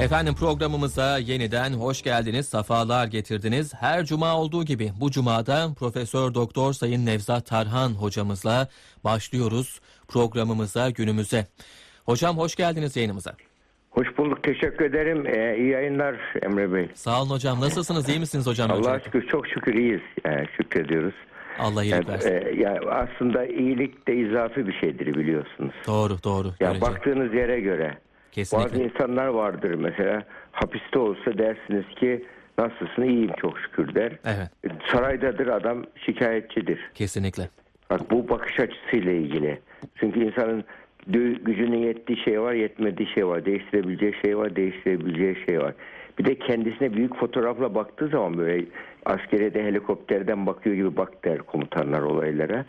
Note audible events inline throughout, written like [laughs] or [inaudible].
Efendim programımıza yeniden hoş geldiniz, safalar getirdiniz. Her cuma olduğu gibi bu cumada Profesör Doktor Sayın Nevzat Tarhan hocamızla başlıyoruz programımıza, günümüze. Hocam hoş geldiniz yayınımıza. Hoş bulduk. Teşekkür ederim. Ee, iyi yayınlar Emre Bey. Sağ olun hocam. Nasılsınız? İyi misiniz hocam? Allah'a şükür çok şükür iyiyiz. Yani şükrediyoruz. Allah iyilik Yani, versin. e, yani aslında iyilik de izafi bir şeydir biliyorsunuz. Doğru, doğru. Ya baktığınız yere göre Kesinlikle. bazı insanlar vardır mesela hapiste olsa dersiniz ki nasılsın iyiyim çok şükür der. Evet, Saraydadır adam şikayetçidir. kesinlikle. Bak bu bakış açısıyla ilgili. Çünkü insanın gücünün yettiği şey var, yetmediği şey var. Değiştirebileceği şey var, değiştirebileceği şey var. Bir de kendisine büyük fotoğrafla baktığı zaman böyle askeriyede helikopterden bakıyor gibi bak der komutanlar olaylara.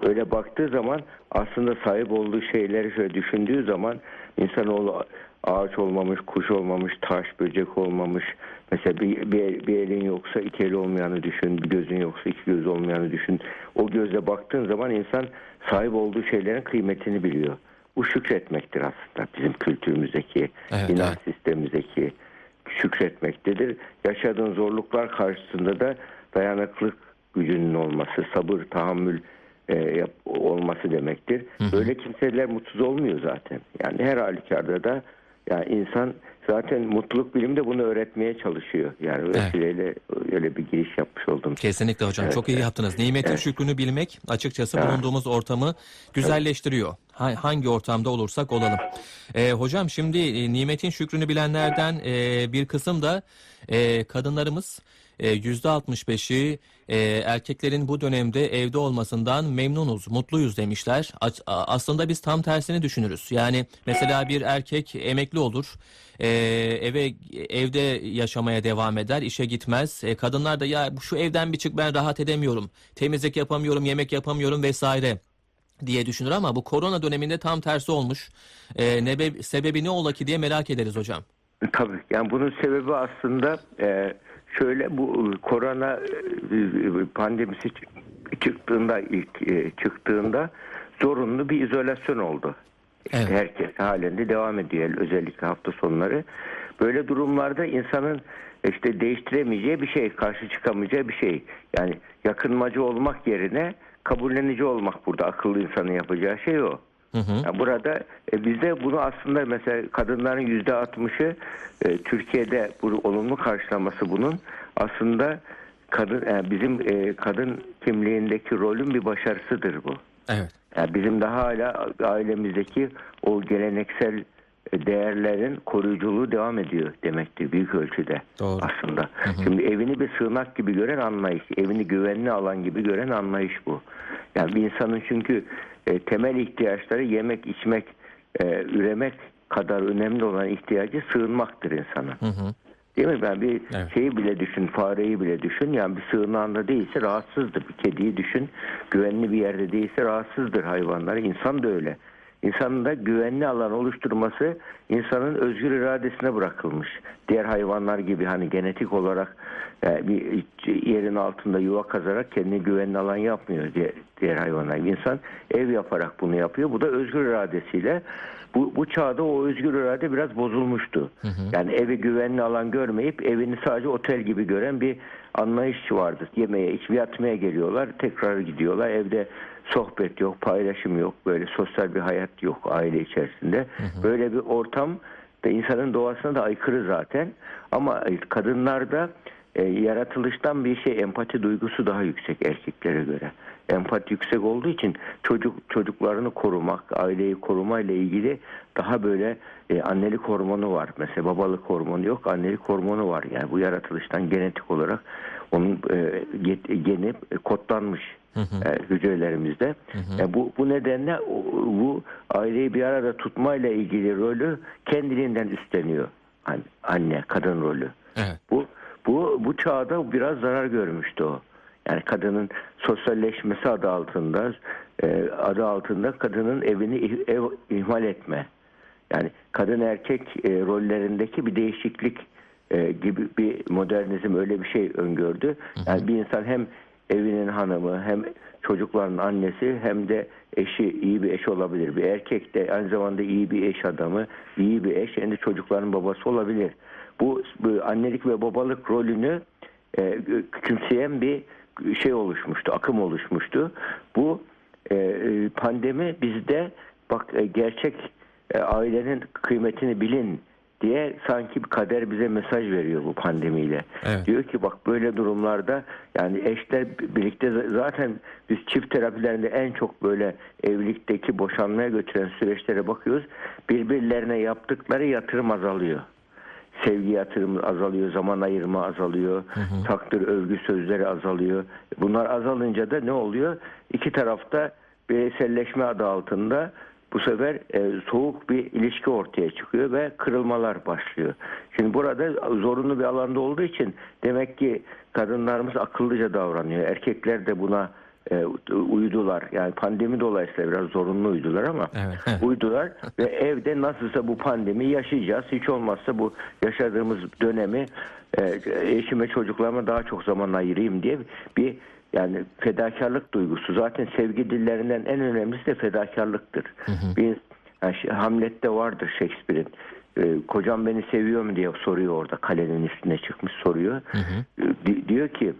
Öyle baktığı zaman aslında sahip olduğu şeyleri şöyle düşündüğü zaman insanoğlu ağaç olmamış, kuş olmamış, taş, böcek olmamış. Mesela bir, bir, bir elin yoksa iki eli olmayanı düşün, bir gözün yoksa iki göz olmayanı düşün. O gözle baktığın zaman insan sahip olduğu şeylerin kıymetini biliyor. Bu şükretmektir aslında bizim kültürümüzdeki, Evet, inanç evet. sistemimizdeki şükretmektedir. Yaşadığın zorluklar karşısında da dayanıklık gücünün olması, sabır, tahammül e, yap- olması demektir. Böyle kimseler mutsuz olmuyor zaten. Yani her halükarda da yani insan zaten mutluluk bilimi de bunu öğretmeye çalışıyor. Yani Evet. vesileyle öyle bir giriş yapmış oldum. Kesinlikle hocam. Çok iyi yaptınız. Nimetin şükrünü bilmek açıkçası bulunduğumuz ortamı güzelleştiriyor. Ha- Hangi ortamda olursak olalım. Ee, hocam şimdi e, nimetin şükrünü bilenlerden e, bir kısım da e, kadınlarımız e, %65'i e, erkeklerin bu dönemde evde olmasından memnunuz, mutluyuz demişler. Aslında biz tam tersini düşünürüz. Yani mesela bir erkek emekli olur, e, eve evde yaşamaya devam eder, işe gitmez. E, kadınlar da ya şu evden bir çık ben rahat edemiyorum, temizlik yapamıyorum, yemek yapamıyorum vesaire diye düşünür ama bu korona döneminde tam tersi olmuş. E, nebe- sebebi ne ola ki diye merak ederiz hocam. Tabii yani bunun sebebi aslında e, şöyle bu e, korona e, pandemisi çı- çıktığında ilk e, çıktığında zorunlu bir izolasyon oldu. Evet. Herkes halinde devam ediyor özellikle hafta sonları. Böyle durumlarda insanın işte değiştiremeyeceği bir şey, karşı çıkamayacağı bir şey. Yani yakınmacı olmak yerine kabullenici olmak burada akıllı insanın yapacağı şey o. Hı hı. Yani burada e, bizde bunu aslında mesela kadınların yüzde altmışı e, Türkiye'de bu olumlu karşılaması bunun aslında kadın yani bizim e, kadın kimliğindeki rolün bir başarısıdır bu. Evet. Yani bizim daha hala ailemizdeki o geleneksel e, değerlerin koruyuculuğu devam ediyor demektir büyük ölçüde Doğru. aslında. Şimdi evini bir sığınak gibi gören anlayış, evini güvenli alan gibi gören anlayış bu. Yani bir insanın çünkü e, temel ihtiyaçları yemek, içmek, e, üremek kadar önemli olan ihtiyacı sığınmaktır insanın. Hı hı. Değil mi? Ben bir Evet. şeyi bile düşün, fareyi bile düşün. Yani bir sığınağında değilse rahatsızdır. Bir kediyi düşün, güvenli bir yerde değilse rahatsızdır hayvanlar. İnsan da öyle. İnsanın da güvenli alan oluşturması insanın özgür iradesine bırakılmış. Diğer hayvanlar gibi hani genetik olarak e, bir yerin altında yuva kazarak kendine güvenli alan yapmıyor diğer, diğer hayvanlar. İnsan ev yaparak bunu yapıyor. Bu da özgür iradesiyle. Bu, bu çağda o özgür irade biraz bozulmuştu. Yani evi güvenli alan görmeyip evini sadece otel gibi gören bir anlayış vardı. Yemeğe, içmeye, yatmaya geliyorlar, tekrar gidiyorlar. Evde sohbet yok, paylaşım yok, böyle sosyal bir hayat yok aile içerisinde. Böyle bir ortam da insanın doğasına da aykırı zaten. Ama kadınlarda e, yaratılıştan bir şey empati duygusu daha yüksek erkeklere göre. Empati yüksek olduğu için çocuk çocuklarını korumak, aileyi korumayla ilgili daha böyle e, annelik hormonu var. Mesela babalık hormonu yok, annelik hormonu var. Yani bu yaratılıştan genetik olarak onun e, geni e, kodlanmış e, hücrelerimizde. E, bu bu nedenle bu aileyi bir arada tutmayla ilgili rolü kendiliğinden üstleniyor. An- Anne, kadın rolü. Evet. Bu bu bu çağda biraz zarar görmüştü o. Yani kadının sosyalleşmesi adı altında e, adı altında kadının evini ev ihmal etme. Yani kadın erkek e, rollerindeki bir değişiklik e, gibi bir modernizm öyle bir şey öngördü. Yani bir insan hem evinin hanımı hem çocukların annesi hem de eşi iyi bir eş olabilir. Bir erkek de aynı zamanda iyi bir eş adamı, iyi bir eş hem de çocukların babası olabilir. Bu, bu annelik ve babalık rolünü e, küçümseyen bir şey oluşmuştu, akım oluşmuştu. Bu e, pandemi bizde bak e, gerçek e, ailenin kıymetini bilin diye sanki bir kader bize mesaj veriyor bu pandemiyle. Evet. Diyor ki bak böyle durumlarda yani eşler birlikte zaten biz çift terapilerinde en çok böyle evlilikteki boşanmaya götüren süreçlere bakıyoruz. Birbirlerine yaptıkları yatırım azalıyor. Sevgi yatırımı azalıyor, zaman ayırma azalıyor, takdir övgü sözleri azalıyor. Bunlar azalınca da ne oluyor? İki tarafta bireyselleşme adı altında bu sefer e, soğuk bir ilişki ortaya çıkıyor ve kırılmalar başlıyor. Şimdi burada zorunlu bir alanda olduğu için demek ki kadınlarımız akıllıca davranıyor. Erkekler de buna e, uydular. Yani pandemi dolayısıyla biraz zorunlu uydular ama Evet. [laughs] uydular ve evde nasılsa bu pandemi yaşayacağız. Hiç olmazsa bu yaşadığımız dönemi e, eşime çocuklarıma daha çok zaman ayırayım diye bir yani fedakarlık duygusu. Zaten sevgi dillerinden en önemlisi de fedakarlıktır. Bir yani şey, Hamlet'te vardır Shakespeare'in. E, kocam beni seviyor mu diye soruyor orada kalenin üstüne çıkmış soruyor. E, di- diyor ki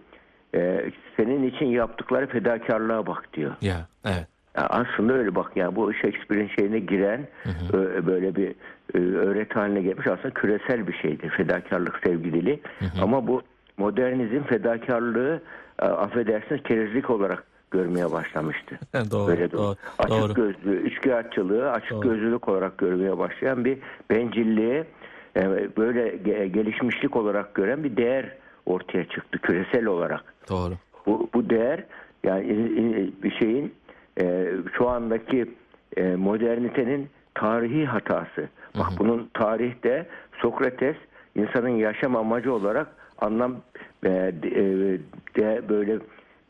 e, senin için yaptıkları fedakarlığa bak diyor. Ya, evet. Ya aslında öyle bak yani bu Shakespeare'in şeyine giren ö- böyle bir e, öğreti haline gelmiş aslında küresel bir şeydir fedakarlık sevgi dili ama bu modernizm fedakarlığı e, affedersiniz kerizlik olarak görmeye başlamıştı. [laughs] doğru, Öyle doğru, doğru. Açık doğru. gözlü, üçkağıtçılığı açık Doğru. gözlülük olarak görmeye başlayan bir bencilliğe e, böyle ge- gelişmişlik olarak gören bir değer ortaya çıktı küresel olarak. Doğru. Bu, bu değer yani in- in- bir şeyin e, şu andaki e, modernitenin tarihi hatası. Bak bunun tarihte Sokrates insanın yaşam amacı olarak anlam e, de, e, de böyle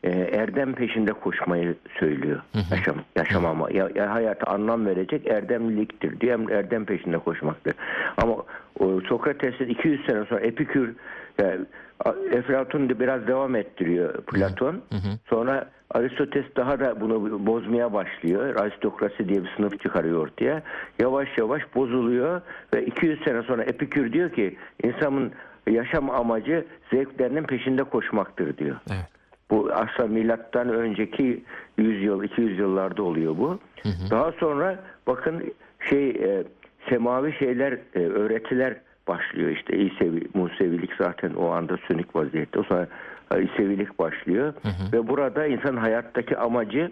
e, erdem peşinde koşmayı söylüyor. Yaşam yaşam ama ya, ya hayata anlam verecek erdemliliktir diye erdem peşinde koşmaktır. Ama o Sokrates'in 200 sene sonra Epikür yani, Eflatun da biraz devam ettiriyor Platon. Sonra Aristoteles daha da bunu bozmaya başlıyor. Aristokrasi diye bir sınıf çıkarıyor ortaya. Yavaş yavaş bozuluyor ve 200 sene sonra Epikür diyor ki insanın yaşam amacı zevklerinin peşinde koşmaktır diyor. Evet. Bu aslında milattan önceki 100 yıl 200 yıllarda oluyor bu. Daha sonra bakın şey e, semavi şeyler e, öğretiler başlıyor işte İsevi, Musevilik zaten o anda sönük vaziyette. O sonra e, İsevilik başlıyor ve burada insan hayattaki amacı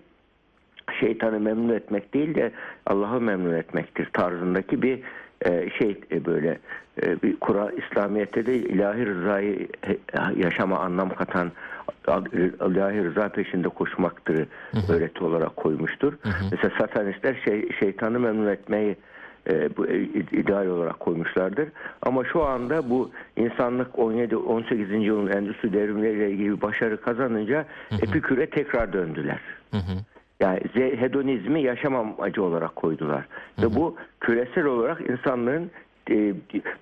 şeytanı memnun etmek değil de Allah'ı memnun etmektir tarzındaki bir e, şey e, böyle e, bir Kur'an İslamiyet'te de ilahi rızayı e, yaşama anlam katan ilahi rıza peşinde koşmaktır öğreti olarak koymuştur. Mesela satanistler şey, şeytanı memnun etmeyi e, bu e, ideal olarak koymuşlardır. Ama şu anda bu insanlık 17-18. yılın endüstri devrimleriyle ilgili bir başarı kazanınca Epikür'e tekrar döndüler. Yani hedonizmi yaşam amacı olarak koydular. Ve bu küresel olarak insanların e,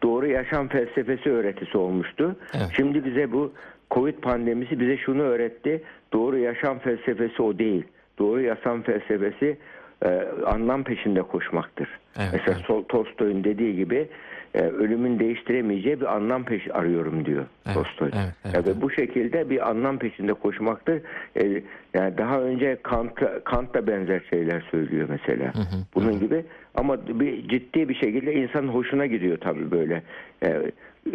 doğru yaşam felsefesi öğretisi olmuştu. Evet. Şimdi bize bu Covid pandemisi bize şunu öğretti. Doğru yaşam felsefesi o değil. Doğru yaşam felsefesi e, anlam peşinde koşmaktır. Evet, Mesela evet. Tolstoy'un dediği gibi e, ölümün değiştiremeyeceği bir anlam peş arıyorum diyor Evet, Tolstoy. evet, evet, Ya ve bu şekilde bir anlam peşinde koşmaktır. E, yani daha önce Kant, Kant da benzer şeyler söylüyor mesela. Bunun gibi ama bir ciddi bir şekilde insanın hoşuna gidiyor tabii böyle. E,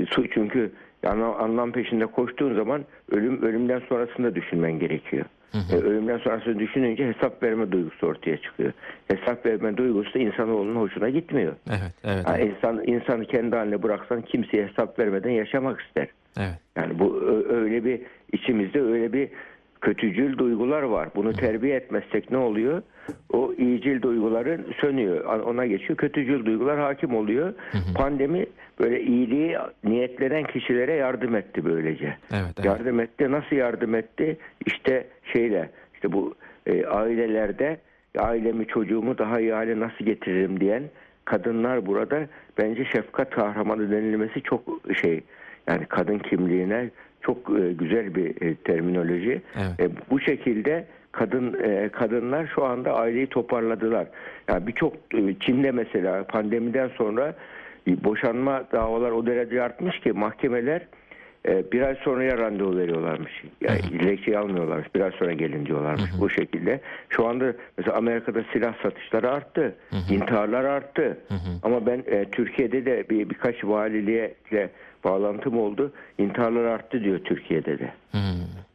su- çünkü yani anlam peşinde koştuğun zaman ölüm ölümden sonrasını da düşünmen gerekiyor. E, ölümden sonrasını düşününce hesap verme duygusu ortaya çıkıyor. Hesap verme duygusu da insanoğlunun hoşuna gitmiyor. Evet, evet, Ha, evet. insan insanı kendi haline bıraksan kimseye hesap vermeden yaşamak ister. evet. Yani bu öyle bir içimizde öyle bir kötücül duygular var. Bunu terbiye etmezsek ne oluyor? O iyicil duyguların sönüyor. Ona geçiyor. Kötücül duygular hakim oluyor. Pandemi böyle iyiliği niyetlenen kişilere yardım etti böylece. Evet, evet. Yardım etti. Nasıl yardım etti? İşte şeyle işte bu e, ailelerde ailemi çocuğumu daha iyi hale nasıl getiririm diyen kadınlar burada bence şefkat kahramanı denilmesi çok şey yani kadın kimliğine çok e, güzel bir e, terminoloji. Evet. E, bu şekilde kadın kadınlar şu anda aileyi toparladılar. Yani birçok Çin'de mesela pandemiden sonra boşanma davalar o derece artmış ki mahkemeler bir ay sonraya randevu veriyorlarmış. Yani dilekçeyi almıyorlarmış. Bir ay sonra gelin diyorlarmış. Bu şekilde. Şu anda mesela Amerika'da silah satışları arttı. intiharlar arttı. Ama ben e, Türkiye'de de bir birkaç valiliğe bağlantım oldu. İntiharlar arttı diyor Türkiye'de de.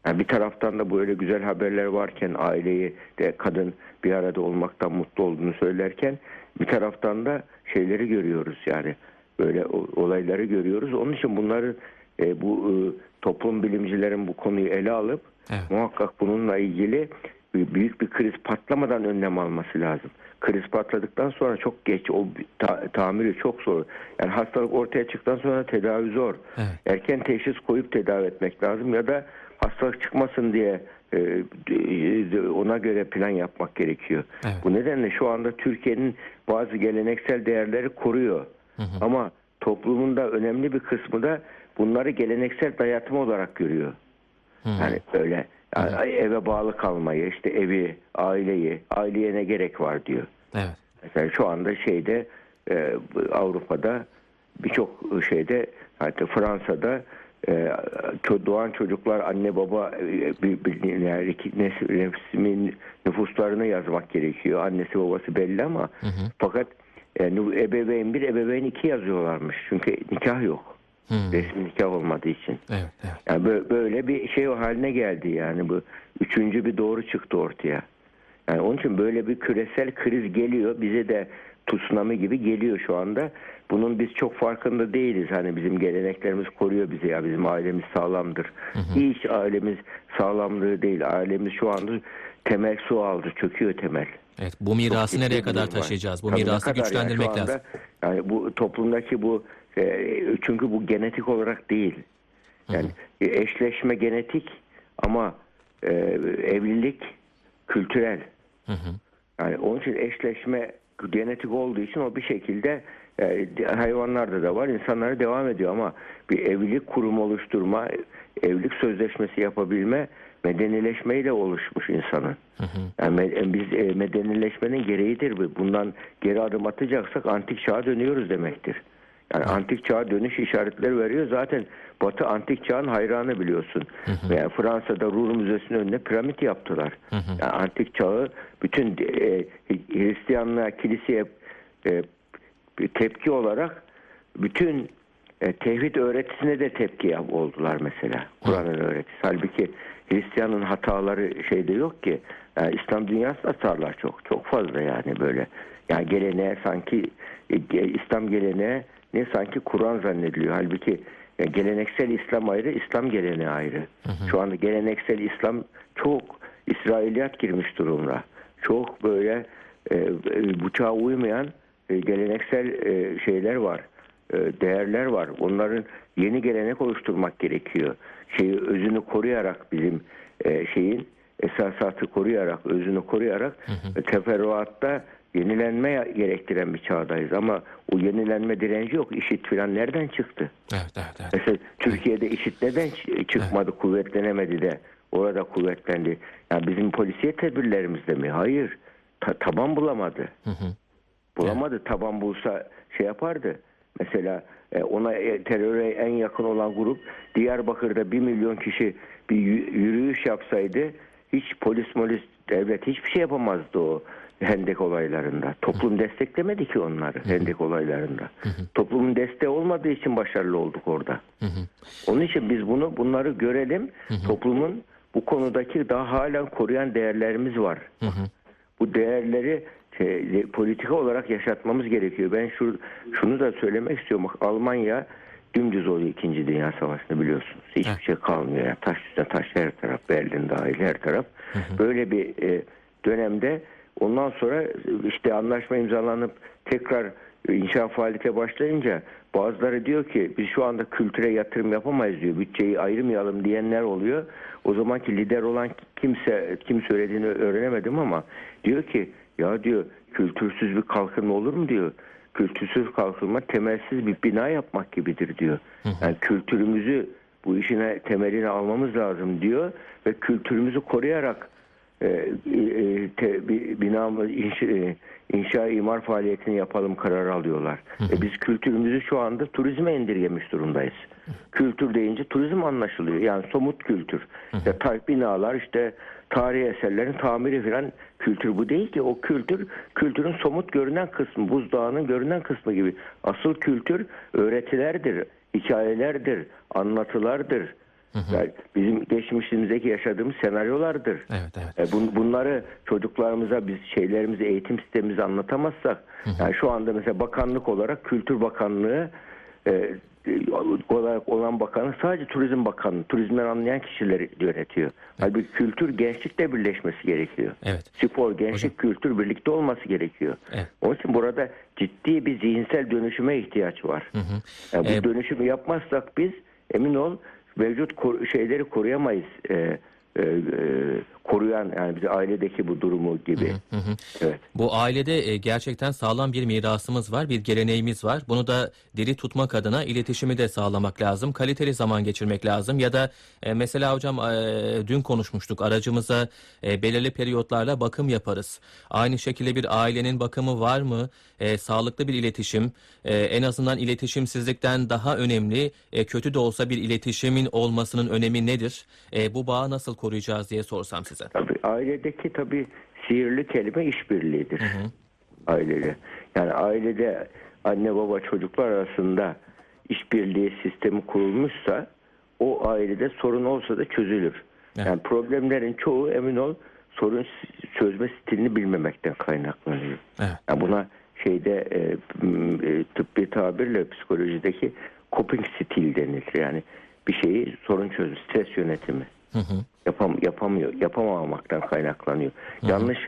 Yani bir taraftan da böyle güzel haberler varken aileyi de kadın bir arada olmaktan mutlu olduğunu söylerken bir taraftan da şeyleri görüyoruz yani böyle olayları görüyoruz. Onun için bunları e, bu e, toplum bilimcilerin bu konuyu ele alıp Evet. muhakkak bununla ilgili büyük bir kriz patlamadan önlem alması lazım. Kriz patladıktan sonra çok geç, o ta- tamiri çok zor. Yani hastalık ortaya çıktıktan sonra tedavi zor. Evet. Erken teşhis koyup tedavi etmek lazım ya da hastalık çıkmasın diye e, e, ona göre plan yapmak gerekiyor. Evet. Bu nedenle şu anda Türkiye'nin bazı geleneksel değerleri koruyor. Ama toplumun da önemli bir kısmı da bunları geleneksel dayatma olarak görüyor. Yani öyle yani eve bağlı kalmayı, işte evi, aileyi, aileye ne gerek var diyor. Evet. Mesela şu anda şeyde e, Avrupa'da birçok şeyde hatta Fransa'da e, doğan çocuklar anne baba e, bir, bir, yani iki nefsimin nüfuslarını yazmak gerekiyor. Annesi babası belli ama fakat e, nü- ebeveyn bir ebeveyn iki yazıyorlarmış. Çünkü nikah yok. Hı. Resmi nikah olmadığı için. Evet. Evet. Yani bö- böyle bir şey haline geldi yani bu üçüncü bir doğru çıktı ortaya. Yani onun için böyle bir küresel kriz geliyor bize de tsunami gibi geliyor şu anda. Bunun biz çok farkında değiliz. Hani bizim geleneklerimiz koruyor bizi ya bizim ailemiz sağlamdır. Hiç ailemiz sağlamlığı değil. Ailemiz şu anda temel su aldı. Çöküyor temel. Evet. Bu mirası nereye kadar taşıyacağız? Bu Tabii mirası yani güçlendirmek anda, lazım. Yani bu toplumdaki bu çünkü bu genetik olarak değil. Yani e, eşleşme genetik ama e, evlilik kültürel. Hı hı. Yani onun için eşleşme genetik olduğu için o bir şekilde e, hayvanlarda da var, insanlara devam ediyor ama bir evlilik kurumu oluşturma, evlilik sözleşmesi yapabilme medenileşmeyle oluşmuş insanın. Yani me- biz e, medenileşmenin gereğidir bu. Bundan geri adım atacaksak antik çağa dönüyoruz demektir. Yani antik çağa dönüş işaretleri veriyor. Zaten Batı antik çağın hayranı biliyorsun. Veya Fransa'da Ruhr Müzesi'nin önüne piramit yaptılar. Yani antik çağı bütün e, Hristiyanlığa, kiliseye e, tepki olarak bütün e, tevhid öğretisine de tepki oldular mesela. Kur'an'ın öğretisi. Halbuki Hristiyanın hataları şeyde yok ki. Yani İslam dünyası hatalar çok. Çok fazla yani böyle. Yani geleneğe sanki e, İslam geleneğe ne sanki Kur'an zannediliyor. Halbuki e, geleneksel İslam ayrı, İslam geleneği ayrı. Şu anda geleneksel İslam çok İsrailiyat girmiş durumda. Çok böyle e, e, bıçağa uymayan e, geleneksel e, şeyler var. E, değerler var. Onların yeni gelenek oluşturmak gerekiyor. Şeyi özünü koruyarak bizim e, şeyin esasatı koruyarak, özünü koruyarak e, teferruatta yenilenme gerektiren bir çağdayız. Ama o yenilenme direnci yok. İşit filan nereden çıktı? Evet. Evet. Evet. Mesela Türkiye'de işit neden çıkmadı, kuvvetlenemedi de orada kuvvetlendi? Yani bizim polisiye tedbirlerimizde mi? Hayır. Ta- taban bulamadı. Hı hı. Bulamadı. Taban bulsa şey yapardı. Mesela e, ona e, teröre en yakın olan grup Diyarbakır'da bir milyon kişi bir yü- yürüyüş yapsaydı hiç polis molis devlet hiçbir şey yapamazdı o Hendek olaylarında. Toplum desteklemedi ki onları Hendek olaylarında. Toplumun desteği olmadığı için başarılı olduk orada. Onun için biz bunu bunları görelim. Toplumun bu konudaki daha halen koruyan değerlerimiz var. Bu değerleri şey, politika olarak yaşatmamız gerekiyor. Ben şu, şunu da söylemek istiyorum. Bak, Almanya dümdüz oluyor 2. Dünya Savaşı'nda biliyorsunuz. Hiçbir şey kalmıyor. Yani taş üstüne taş her taraf. Berlin dahil her taraf. Böyle bir e, dönemde ondan sonra işte anlaşma imzalanıp tekrar inşa faaliyete başlayınca bazıları diyor ki biz şu anda kültüre yatırım yapamayız diyor. Bütçeyi ayırmayalım diyenler oluyor. O zamanki lider olan kimse kim söylediğini öğrenemedim ama diyor ki ya diyor kültürsüz bir kalkınma olur mu diyor. Kültürsüz kalkınma temelsiz bir bina yapmak gibidir diyor. Yani kültürümüzü bu işine temelini almamız lazım diyor ve kültürümüzü koruyarak e, e, te, bi- bina inşa, e, inşa imar faaliyetini yapalım kararı alıyorlar. E, biz kültürümüzü şu anda turizme indirgemiş durumdayız. Kültür deyince turizm anlaşılıyor. Yani somut kültür. İşte ta- binalar işte tarihi eserlerin tamiri falan kültür bu değil ki. O kültür kültürün somut görünen kısmı, buzdağının görünen kısmı gibi. Asıl kültür öğretilerdir, hikayelerdir, anlatılardır. Yani bizim geçmişimizdeki yaşadığımız senaryolardır. Evet, evet. E, bun- bunları çocuklarımıza biz şeylerimizi eğitim sistemimizi anlatamazsak yani şu anda mesela bakanlık olarak Kültür Bakanlığı e, olarak olan bakanlık sadece Turizm Bakanlığı, turizmden anlayan kişileri yönetiyor. Halbuki kültür gençlikle birleşmesi gerekiyor. Evet. Spor, gençlik, kültür birlikte olması gerekiyor. Evet. Onun için burada ciddi bir zihinsel dönüşüme ihtiyaç var. Yani bu E, dönüşümü yapmazsak biz emin ol mevcut şeyleri koruyamayız. E, e, e, koruyan yani bize ailedeki bu durumu gibi. Evet. Bu ailede e, gerçekten sağlam bir mirasımız var, bir geleneğimiz var. Bunu da diri tutmak adına iletişimi de sağlamak lazım. Kaliteli zaman geçirmek lazım. Ya da e, mesela hocam e, dün konuşmuştuk aracımıza e, belirli periyotlarla bakım yaparız. Aynı şekilde bir ailenin bakımı var mı? E, sağlıklı bir iletişim, e, en azından iletişimsizlikten daha önemli, e, kötü de olsa bir iletişimin olmasının önemi nedir? E, bu bağı nasıl koruyacağız diye sorsam size. Tabii ailedeki tabii sihirli kelime işbirliğidir. Ailede. Yani ailede anne baba çocuklar arasında işbirliği sistemi kurulmuşsa o ailede sorun olsa da çözülür. Evet. Yani problemlerin çoğu emin ol sorun çözme stilini bilmemekten kaynaklanıyor. Evet. Yani buna şeyde e, e, tıbbi tabirle psikolojideki coping stil denilir. Yani bir şeyi sorun çözüm, stres yönetimi. Yapam, yapamıyor, yapamamaktan kaynaklanıyor. Yanlış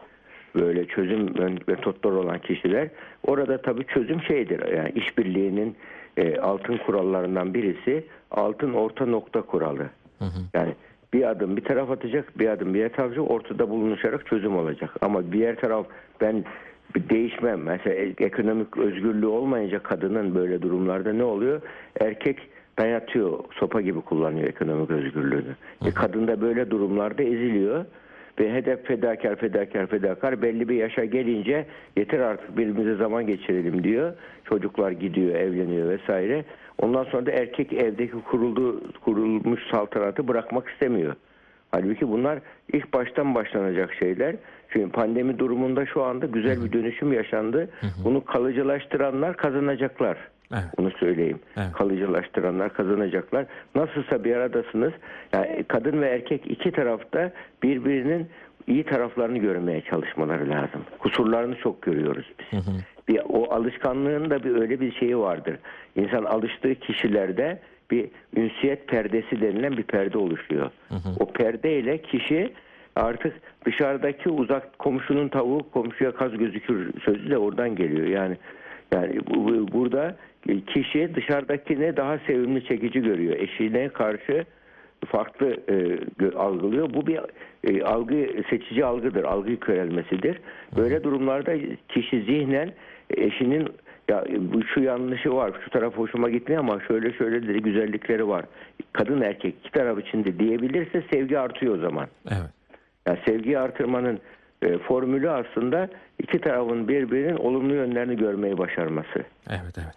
böyle çözüm metotları olan kişiler orada tabii çözüm şeydir. Yani işbirliğinin e, altın kurallarından birisi altın orta nokta kuralı. Yani bir adım bir taraf atacak, bir adım bir yer atacak, ortada bulunuşarak çözüm olacak. Ama diğer taraf ben değişmem. Mesela ekonomik özgürlüğü olmayınca kadının böyle durumlarda ne oluyor? Erkek dayatıyor, sopa gibi kullanıyor ekonomik özgürlüğünü. E, kadın da böyle durumlarda eziliyor ve hedef fedakar fedakar fedakar belli bir yaşa gelince yeter artık birbirimize zaman geçirelim diyor. Çocuklar gidiyor, evleniyor vesaire. Ondan sonra da erkek evdeki kuruldu, kurulmuş saltanatı bırakmak istemiyor. Halbuki bunlar ilk baştan başlanacak şeyler. Çünkü pandemi durumunda şu anda güzel bir dönüşüm yaşandı. Bunu kalıcılaştıranlar kazanacaklar. Evet. Bunu söyleyeyim. Evet. Kalıcılaştıranlar kazanacaklar. Nasılsa bir aradasınız. Yani kadın ve erkek iki tarafta birbirinin iyi taraflarını görmeye çalışmaları lazım. Kusurlarını çok görüyoruz biz. Bir, o alışkanlığın da bir öyle bir şeyi vardır. İnsan alıştığı kişilerde bir ünsiyet perdesi denilen bir perde oluşuyor. O perdeyle kişi artık dışarıdaki uzak komşunun tavuğu komşuya kaz gözükür sözü de oradan geliyor. Yani yani bu- bu- burada kişi dışarıdakini daha sevimli çekici görüyor. Eşine karşı farklı e, algılıyor. Bu bir e, algı seçici algıdır, algı körelmesidir. Böyle durumlarda kişi zihnen eşinin ya bu şu yanlışı var, şu taraf hoşuma gitmiyor ama şöyle şöyle de güzellikleri var. Kadın erkek iki taraf içinde diyebilirse sevgi artıyor o zaman. Evet. Yani sevgiyi artırmanın e, formülü aslında iki tarafın birbirinin olumlu yönlerini görmeyi başarması. Evet evet.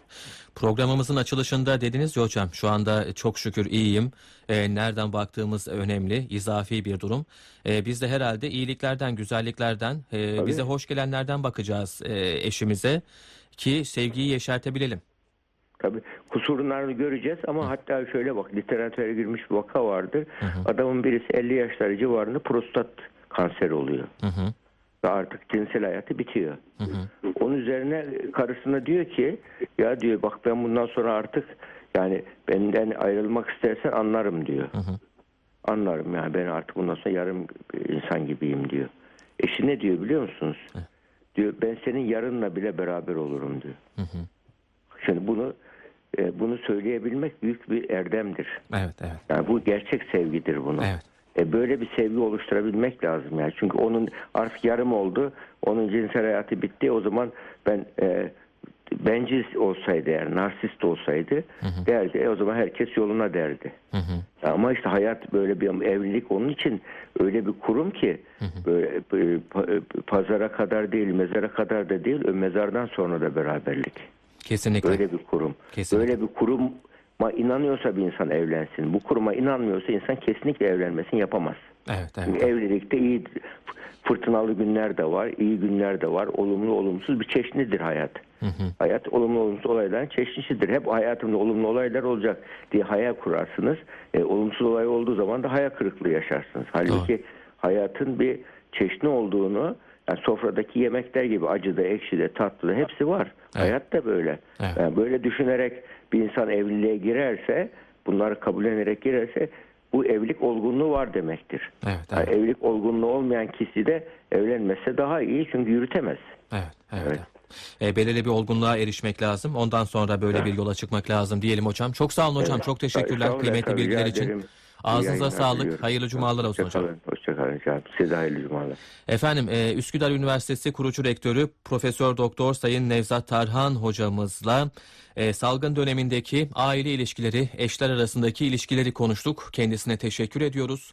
Programımızın açılışında dediniz ya hocam şu anda çok şükür iyiyim. Ee, nereden baktığımız önemli, izafi bir durum. Ee, biz de herhalde iyiliklerden, güzelliklerden, e, bize hoş gelenlerden bakacağız e, eşimize ki sevgiyi yeşertebilelim. Tabii kusurlarını göreceğiz ama hatta şöyle bak literatüre girmiş bir vaka vardır. Adamın birisi 50 yaşları civarında prostat kanseri oluyor. Hı hı. Ve artık cinsel hayatı bitiyor. Onun üzerine karısına diyor ki ya diyor bak ben bundan sonra artık yani benden ayrılmak istersen anlarım diyor. Anlarım yani ben artık bundan sonra yarım insan gibiyim diyor. Eşi ne diyor biliyor musunuz? Diyor ben senin yarınla bile beraber olurum diyor. Şimdi bunu e, bunu söyleyebilmek büyük bir erdemdir. Evet evet. Yani bu gerçek sevgidir bunu. Evet. E böyle bir sevgi oluşturabilmek lazım yani. Çünkü onun artık yarım oldu. Onun cinsel hayatı bitti. O zaman ben e, bencil olsaydı eğer narsist olsaydı derdi e, o zaman herkes yoluna derdi. Hı hı. Ama işte hayat böyle bir evlilik onun için öyle bir kurum ki böyle e, e, pazara kadar değil mezara kadar da değil ö- mezardan sonra da beraberlik. Kesinlikle. Böyle bir kurum. Kesinlikle. Böyle bir kuruma inanıyorsa bir insan evlensin. Bu kuruma inanmıyorsa insan kesinlikle evlenmesini yapamaz. Evet, Çünkü evet. evlilikte iyi fırtınalı günler de var, iyi günler de var. Olumlu olumsuz bir çeşnidir hayat. Hayat olumlu olumsuz olayların çeşnisidir. Hep hayatımda olumlu olaylar olacak diye hayal kurarsınız. E, olumsuz olay olduğu zaman da hayal kırıklığı yaşarsınız. Halbuki hayatın bir çeşni olduğunu yani sofradaki yemekler gibi acıda, ekşide, tatlıda hepsi var. Hayat da böyle. Evet. Yani böyle düşünerek bir insan evliliğe girerse, bunları kabullenerek girerse bu evlilik olgunluğu var demektir. Evet, Yani evet. evlilik olgunluğu olmayan kişi de evlenmese daha iyi çünkü yürütemez. Evet, evet. Evet. E, belirli bir olgunluğa erişmek lazım. Ondan sonra böyle bir yola çıkmak lazım diyelim hocam. Çok sağ olun hocam. Evet. Çok teşekkürler kıymetli bilgiler için. ederim. Ağzınıza yayınlar sağlık. diliyorum. Hayırlı cumalar olsun hocam. Hoşçakalın. Hoşçakalın. canım. Size hayırlı cumalar. Efendim e, Üsküdar Üniversitesi kurucu rektörü Profesör Doktor Sayın Nevzat Tarhan hocamızla e, salgın dönemindeki aile ilişkileri, eşler arasındaki ilişkileri konuştuk. Kendisine teşekkür ediyoruz.